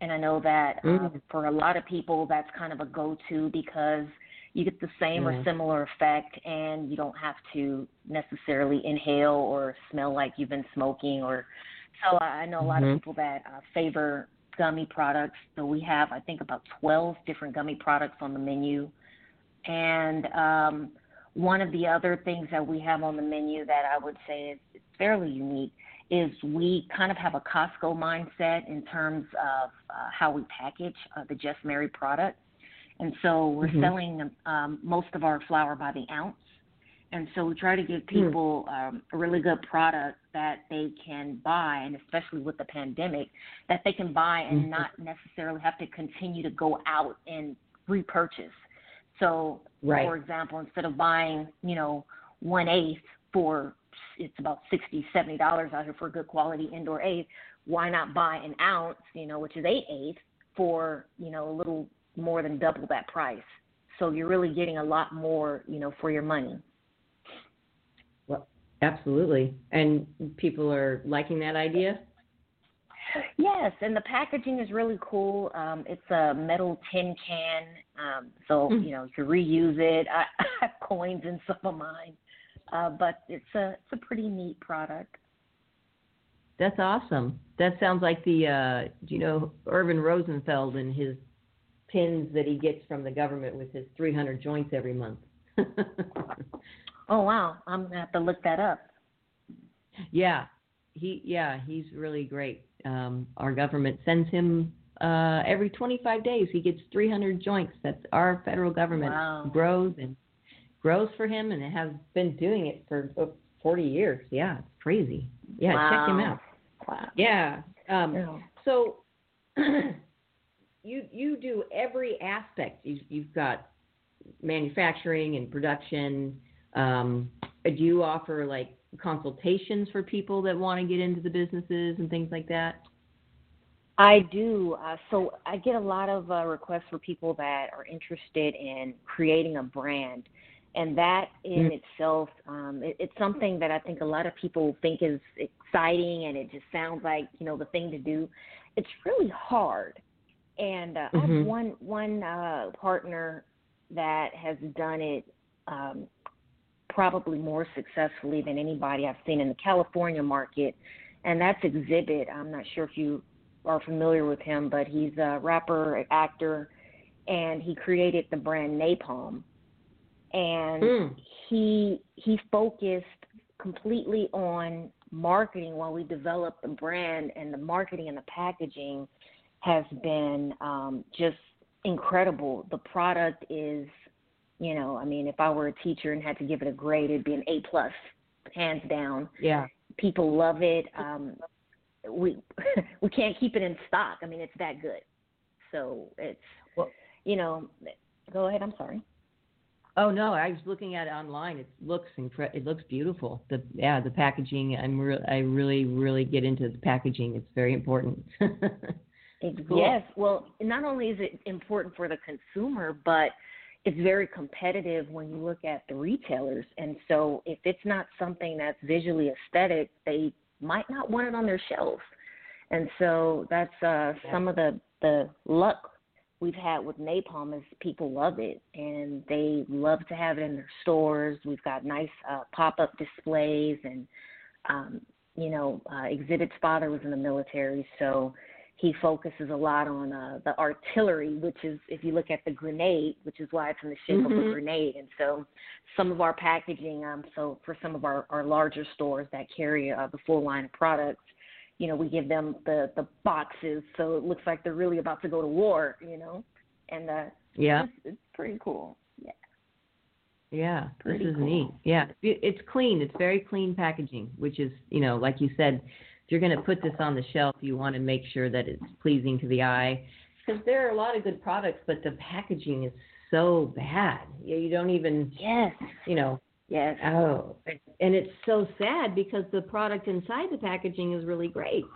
and I know that Mm. um, for a lot of people that's kind of a go-to because you get the same Yeah. or similar effect, and you don't have to necessarily inhale or smell like you've been smoking. Or so I know a lot Mhm. of people that uh, favor gummy products. So we have I think about 12 different gummy products on the menu, and um, one of the other things that we have on the menu that I would say is fairly unique is we kind of have a Costco mindset in terms of uh, how we package uh, the Just Mary product. And so we're Mhm. selling um, most of our flour by the ounce. And so we try to give people um, a really good product that they can buy, and especially with the pandemic, that they can buy and Mhm. not necessarily have to continue to go out and repurchase. So, Right. for example, instead of buying, you know, one eighth for it's about sixty, seventy dollars out here for a good quality indoor eighth, why not buy an ounce, you know, which is eight eighths for, you know, a little more than double that price. So you're really getting a lot more, you know, for your money. Well, absolutely. And people are liking that idea. Yes, and the packaging is really cool. Um, it's a metal tin can, um, so Mm. you know you can reuse it. I, <laughs> I have coins in some of mine, uh, but it's a it's a pretty neat product. That's awesome. That sounds like the uh you know Irvin Rosenfeld and his pins that he gets from the government with his 300 joints every month. <laughs> Oh wow, I'm gonna have to look that up. yeah. He yeah, he's really great. Um our government sends him uh every 25 days he gets 300 joints. That's our federal government Wow. grows and grows for him and it has been doing it for uh, 40 years. Yeah, it's crazy. Yeah, check him out. Wow. Yeah. Um Yeah. So <clears throat> you you do every aspect. You, you've got manufacturing and production. Um, do you offer like consultations for people that want to get into the businesses and things like that? I do. Uh, so I get a lot of uh, requests for people that are interested in creating a brand, and that in Mm. itself, um, it, it's something that I think a lot of people think is exciting, and it just sounds like you know the thing to do. It's really hard, and uh, I Mhm. have one one uh, partner that has done it. Um, probably more successfully than anybody I've seen in the California market, and that's Xzibit. I'm not sure if you are familiar with him, but he's a rapper, actor, and he created the brand Napalm. And Mm. he he focused completely on marketing while we developed the brand, and the marketing and the packaging has been um, just incredible. The product is, you know, I mean, if I were a teacher and had to give it a grade, it'd be an A plus, hands down Yeah. people love it. Um, we <laughs> we can't keep it in stock. I mean, it's that good. So it's Well- you know. Go ahead. I'm sorry. Oh no, I was looking at it online. It looks incre- It looks beautiful. The yeah, the packaging. I'm re- I really really get into the packaging. It's very important. <laughs> Ex- Cool. Yes. Well, not only is it important for the consumer, but it's very competitive when you look at the retailers. And so, if it's not something that's visually aesthetic, they might not want it on their shelves. And so, that's uh, some of the the luck we've had with napalm is people love it and they love to have it in their stores. We've got nice uh, pop up displays and um, you know, uh, Xzibit's father was in the military, so he focuses a lot on uh, the artillery, which is, if you look at the grenade, which is why it's in the shape of a Mhm. grenade. And so some of our packaging, um, so for some of our, our larger stores that carry uh, the full line of products, you know, we give them the, the boxes so it looks like they're really about to go to war, you know. And uh, Yeah. It's, it's pretty cool. Yeah. Yeah, Pretty this is cool. neat. Yeah, it's clean. It's very clean packaging, which is, you know, like you said, you're going to put this on the shelf, you want to make sure that it's pleasing to the eye. Because there are a lot of good products, but the packaging is so bad. You, you don't even, Yes. you know, Yes. oh, and it's so sad because the product inside the packaging is really great. <laughs>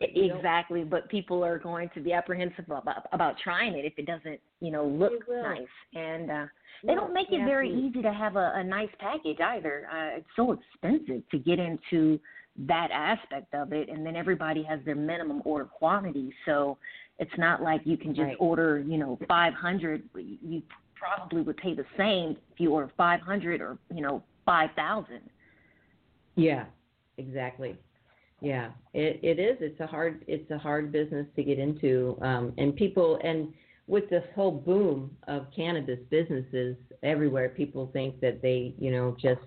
Exactly, but people are going to be apprehensive about, about trying it if it doesn't, you know, look nice. And uh, they don't make it Yeah, very easy to have a, a nice package either. Uh, it's so expensive to get into that aspect of it, and then everybody has their minimum order quantity. So it's not like you can just Right. order, you know, 500. You probably would pay the same if you order 500 or, you know, 5,000. Yeah, exactly. Yeah, it it is. It's a hard it's a hard business to get into, um, and people and with this whole boom of cannabis businesses everywhere, people think that they you know just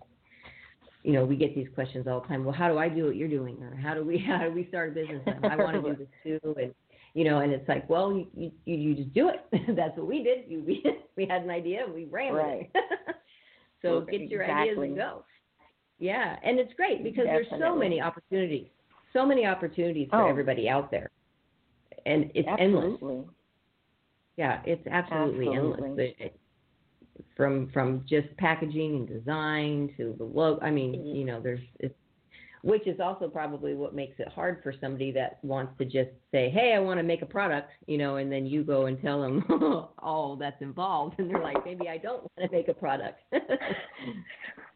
you know we get these questions all the time. Well, how do I do what you're doing, or how do we <laughs> how do we start a business? I want to do this too, <laughs> and you know, and it's like, well, you you, you just do it. <laughs> That's what we did. You we we had an idea, and we ran with Right. it. so get your ideas and go. Yeah, and it's great because there's so many opportunities, so many opportunities for Oh. everybody out there, and it's endless. Yeah, it's absolutely, endless. Absolutely. It- it- from from just packaging and design to the logo. I mean, Mhm. you know, there's it's, which is also probably what makes it hard for somebody that wants to just say, "Hey, I want to make a product," you know, and then you go and tell them <laughs> all that's involved, and they're like, "Maybe I don't want to make a product." <laughs>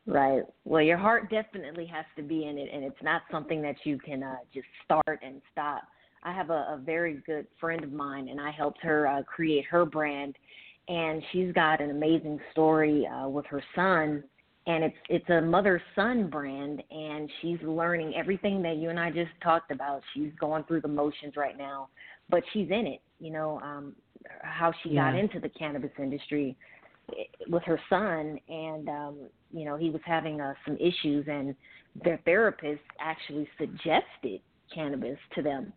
Right. Well, your heart definitely has to be in it, and it's not something that you can uh, just start and stop. I have a, a very good friend of mine, and I helped her uh, create her brand, and she's got an amazing story uh, with her son, and it's it's a mother son brand, and she's learning everything that you and I just talked about. She's going through the motions right now, but she's in it. You know, um, how she got into the cannabis industry eh, with her son, and um, you know he was having uh, some issues, and their therapist actually suggested cannabis to them,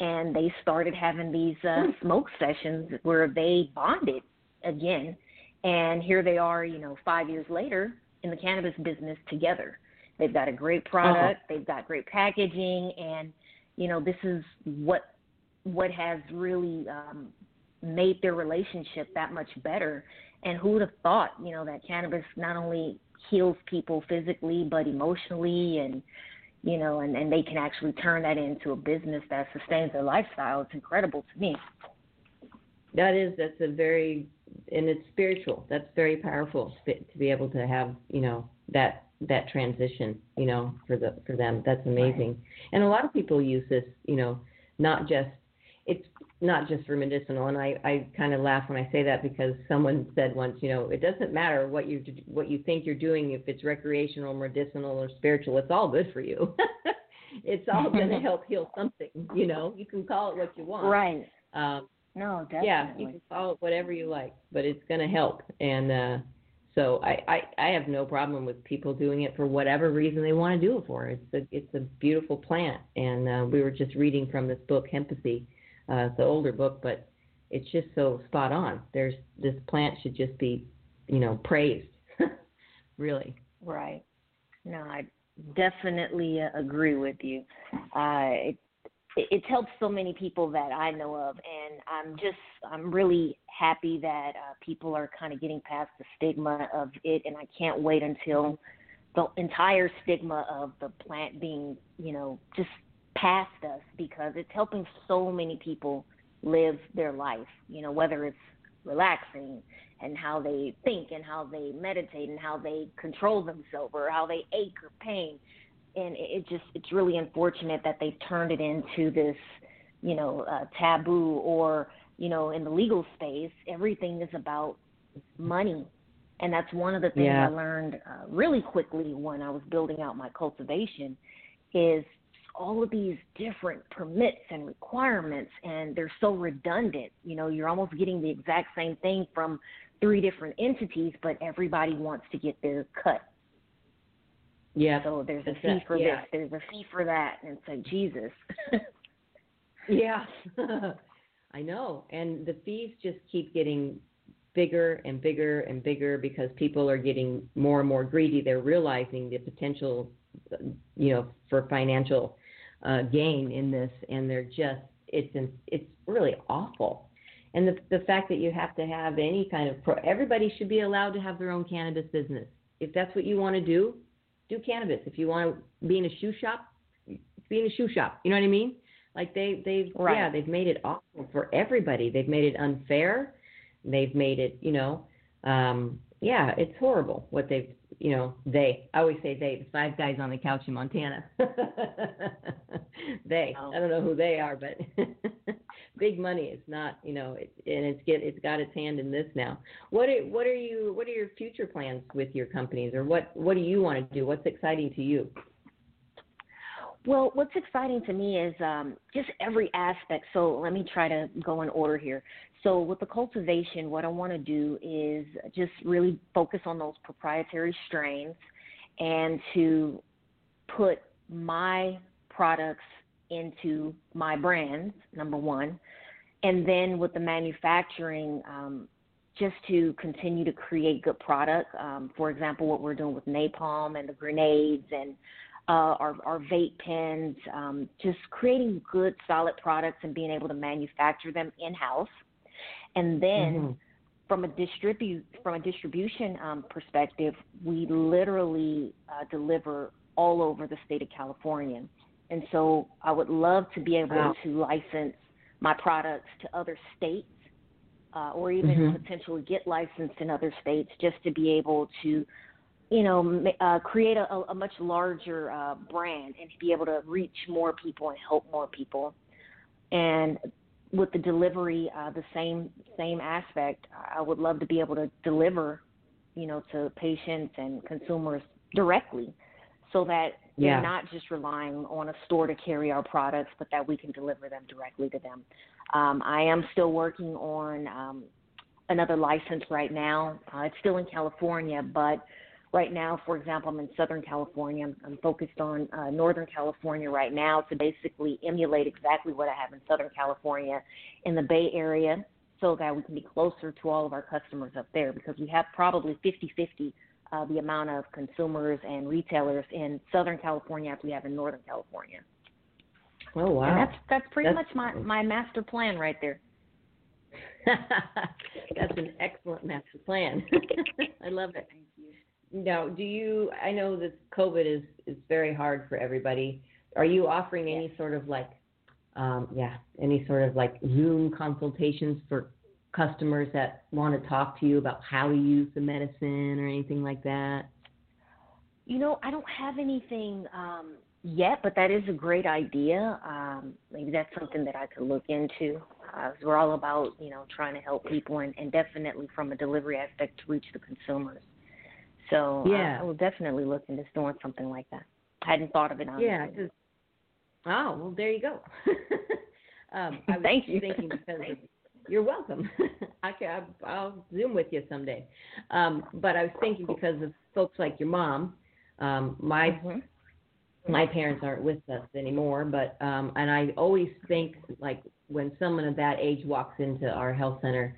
and they started having these uh, smoke sessions where they bonded again, and here they are, you know, five years later in the cannabis business together. They've got a great product, they've got great packaging, and you know this is what what has really um, made their relationship that much better. And who would have thought, you know, that cannabis not only heals people physically but emotionally and you know, and, and they can actually turn that into a business that sustains their lifestyle. It's incredible to me. That is, that's a very, and it's spiritual. That's very powerful to be- able to have, you know, that that transition, you know, for the for them. That's amazing. And a lot of people use this, you know, not just it's not just for medicinal. And I I kind of laugh when I say that because someone said once, you know, it doesn't matter what you what you think you're doing if it's recreational, medicinal, or spiritual. It's all good for you. <laughs> it's all <laughs> going to help heal something. You know, you can call it what you want. Right. Um, No, definitely. yeah, you can call it whatever you like, but it's going to help. And uh, so I, I, I have no problem with people doing it for whatever reason they want to do it for. It's a, it's a beautiful plant. And uh, we were just reading from this book, Hempathy. Uh, it's an older book, but it's just so spot on. There's this plant should just be, you know, praised. <laughs> really. Right. No, I definitely uh, agree with you. Uh, it, it's helped so many people that I know of, and I'm just I'm really happy that uh, people are kind of getting past the stigma of it, and I can't wait until the entire stigma of the plant being, you know, just past us because it's helping so many people live their life. You know, whether it's relaxing and how they think and how they meditate and how they control themselves or how they ache or pain and it, just it's really unfortunate that they've turned it into this you know uh, taboo or you know in the legal space everything is about money. And that's one of the things Yeah. i learned uh, really quickly when i was building out my cultivation is all of these different permits and requirements and they're so redundant. You know you're almost getting the exact same thing from three different entities but everybody wants to get their cut Yeah. so there's a fee for yeah. this, there's a fee for that, and it's like Jesus. <laughs> Yeah. <laughs> I know, and the fees just keep getting bigger and bigger and bigger because people are getting more and more greedy. They're realizing the potential, you know, for financial uh, gain in this, and they're just it's it's really awful. And the the fact that you have to have any kind of pro, everybody should be allowed to have their own cannabis business. If that's what you want to do, do cannabis. If you want to be in a shoe shop, be in a shoe shop. You know what I mean? Like they they've Right. yeah they've made it awful for everybody. They've made it unfair. They've made it you know um, yeah it's horrible what they've you know they I always say they the five guys on the couch in Montana. <laughs> they Oh. I don't know who they are but <laughs> big money. is not you know it, and it's get it's got its hand in this now. What are what are you what are your future plans with your companies or what what do you want to do? What's exciting to you? Well, what's exciting to me is um, just every aspect. So let me try to go in order here. So with the cultivation, what I want to do is just really focus on those proprietary strains and to put my products into my brands, number one. And then with the manufacturing, um, just to continue to create good product. Um, for example, what we're doing with napalm and the grenades and uh, our, our vape pens, um, just creating good, solid products and being able to manufacture them in house. And then Mhm. from a distribute from a distribution um, perspective, we literally uh, deliver all over the state of California. And so I would love to be able Wow. to license my products to other states uh, or even Mhm. potentially get licensed in other states just to be able to, you know, uh, create a, a much larger uh, brand and to be able to reach more people and help more people. And with the delivery, uh, the same same aspect. I would love to be able to deliver, you know, to patients and consumers directly, so that they're not just relying on a store to carry our products, but that we can deliver them directly to them. Um, I am still working on um, another license right now. Uh, it's still in California, but right now, for example, I'm in Southern California. I'm, I'm focused on uh, Northern California right now to basically emulate exactly what I have in Southern California in the Bay Area so that we can be closer to all of our customers up there because we have probably 50 50 uh, the amount of consumers and retailers in Southern California as we have in Northern California. Oh wow. And that's that's pretty That's- much my, my master plan right there. <laughs> That's an excellent master plan. <laughs> I love it. Now, do you? I know that COVID is is very hard for everybody. Are you offering any sort of like, um, yeah, any sort of like Zoom consultations for customers that want to talk to you about how to use the medicine or anything like that? You know, I don't have anything um, yet, but that is a great idea. Um, maybe that's something that I could look into. Uh, we're all about, you know, trying to help people and, and definitely from a delivery aspect to reach the consumers. So Yeah. I will definitely look into doing something like that. I hadn't thought of it honestly. Yeah. 'cause- oh, well, there you go. <laughs> um, I was Thank you. thinking <laughs> because of, you're welcome. <laughs> I can, I'll Zoom with you someday. Um, but I was thinking because of folks like your mom. Um, my Mhm. my parents aren't with us anymore, but um, and I always think like when someone of that age walks into our health center,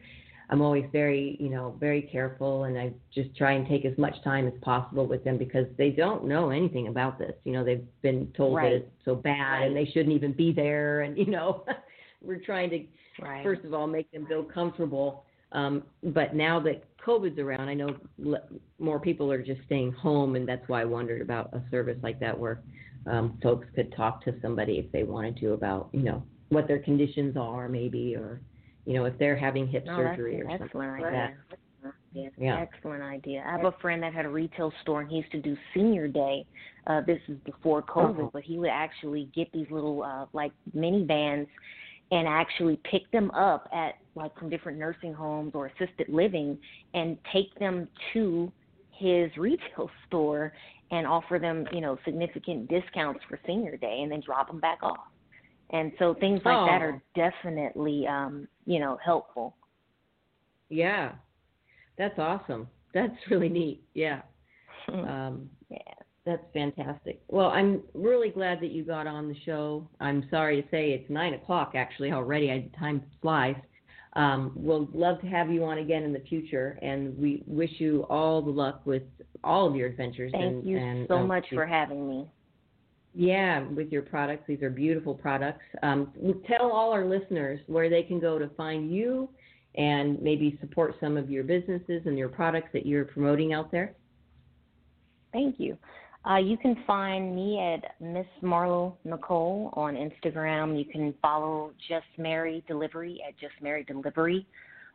I'm always very you know very careful, and I just try and take as much time as possible with them because they don't know anything about this. You know, they've been told Right. that it's so bad and they shouldn't even be there, and you know, <laughs> we're trying to Right. first of all make them feel comfortable. Um, but now that COVID's around, I know le- more people are just staying home, and that's why I wondered about a service like that where um, folks could talk to somebody if they wanted to about, you know, what their conditions are, maybe, or you know, if they're having hip that's surgery or something like that. Yeah, Yeah. excellent idea. I have a friend that had a retail store and he used to do senior day. Uh, this is before COVID, Uh-huh. but he would actually get these little uh, like minivans and actually pick them up at like some different nursing homes or assisted living and take them to his <laughs> retail store and offer them, you know, significant discounts for senior day and then drop them back off. And so things like that Oh. are definitely, um, you know, helpful. Yeah, that's awesome. That's <laughs> really neat. Yeah. <laughs> Um, Yeah. That's fantastic. Well, I'm really glad that you got on the show. I'm sorry to say it's nine o'clock actually already. I, time flies. Um, we'll love to have you on again in the future, and we wish you all the luck with all of your adventures. Thank and, you and, so uh, much for having me. Yeah, with your products. These are beautiful products. Um, tell all our listeners where they can go to find you and maybe support some of your businesses and your products that you're promoting out there. Thank you. Uh, you can find me at Miss Marlo Nicole on Instagram. You can follow Just Mary Delivery at Just Mary Delivery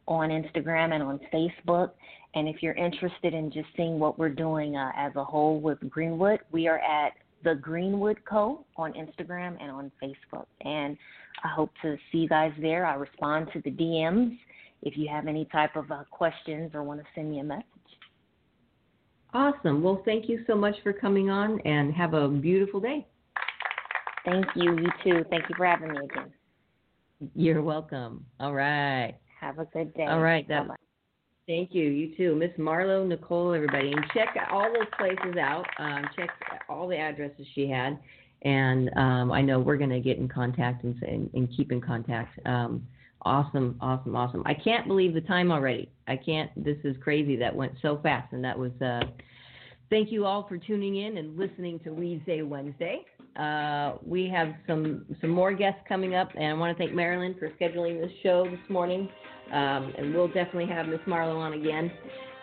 on Instagram and on Facebook. And if you're interested in just seeing what we're doing uh, as a whole with Greenwood, we are at the Greenwood Co. on Instagram and on Facebook. And I hope to see you guys there. I respond to the DMs if you have any type of uh, questions or want to send me a message. Awesome. Well, thank you so much for coming on and have a beautiful day. Thank you. You too. Thank you for having me again. You're welcome. All right. Have a good day. All right. That, Bye-bye. Thank you. You too. Miss Marlo, Nicole, everybody. And check all those places out. Um, check all the addresses she had. And um, I know we're going to get in contact and, and, and keep in contact. Um, awesome, awesome, awesome. I can't believe the time already. I can't. This is crazy. That went so fast. And that was. Uh, thank you all for tuning in and listening to Weedsday Wednesday. Uh, we have some some more guests coming up, and I want to thank Marilyn for scheduling this show this morning. Um, and we'll definitely have Miss Marlo on again,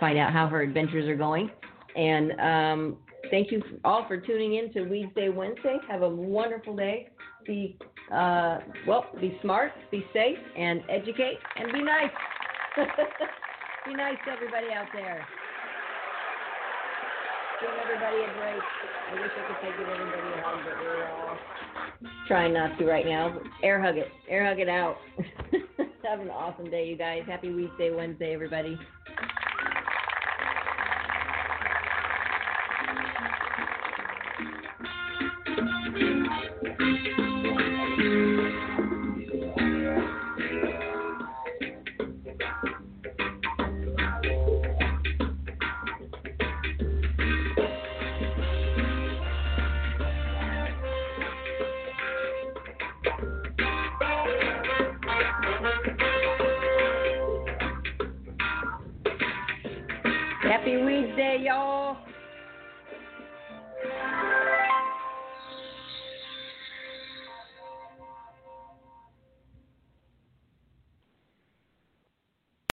find out how her adventures are going. And um, thank you all for tuning in to Weedsday Wednesday. Have a wonderful day. Be uh, well, be smart, be safe, and educate, and be nice. <laughs> be nice to everybody out there. Give everybody a break. I wish I could take give everybody hug, but we're all trying not to right now. Air hug it. Air hug it out. <laughs> Have an awesome day, you guys. Happy Weedsday Wednesday, everybody. Day, y'all.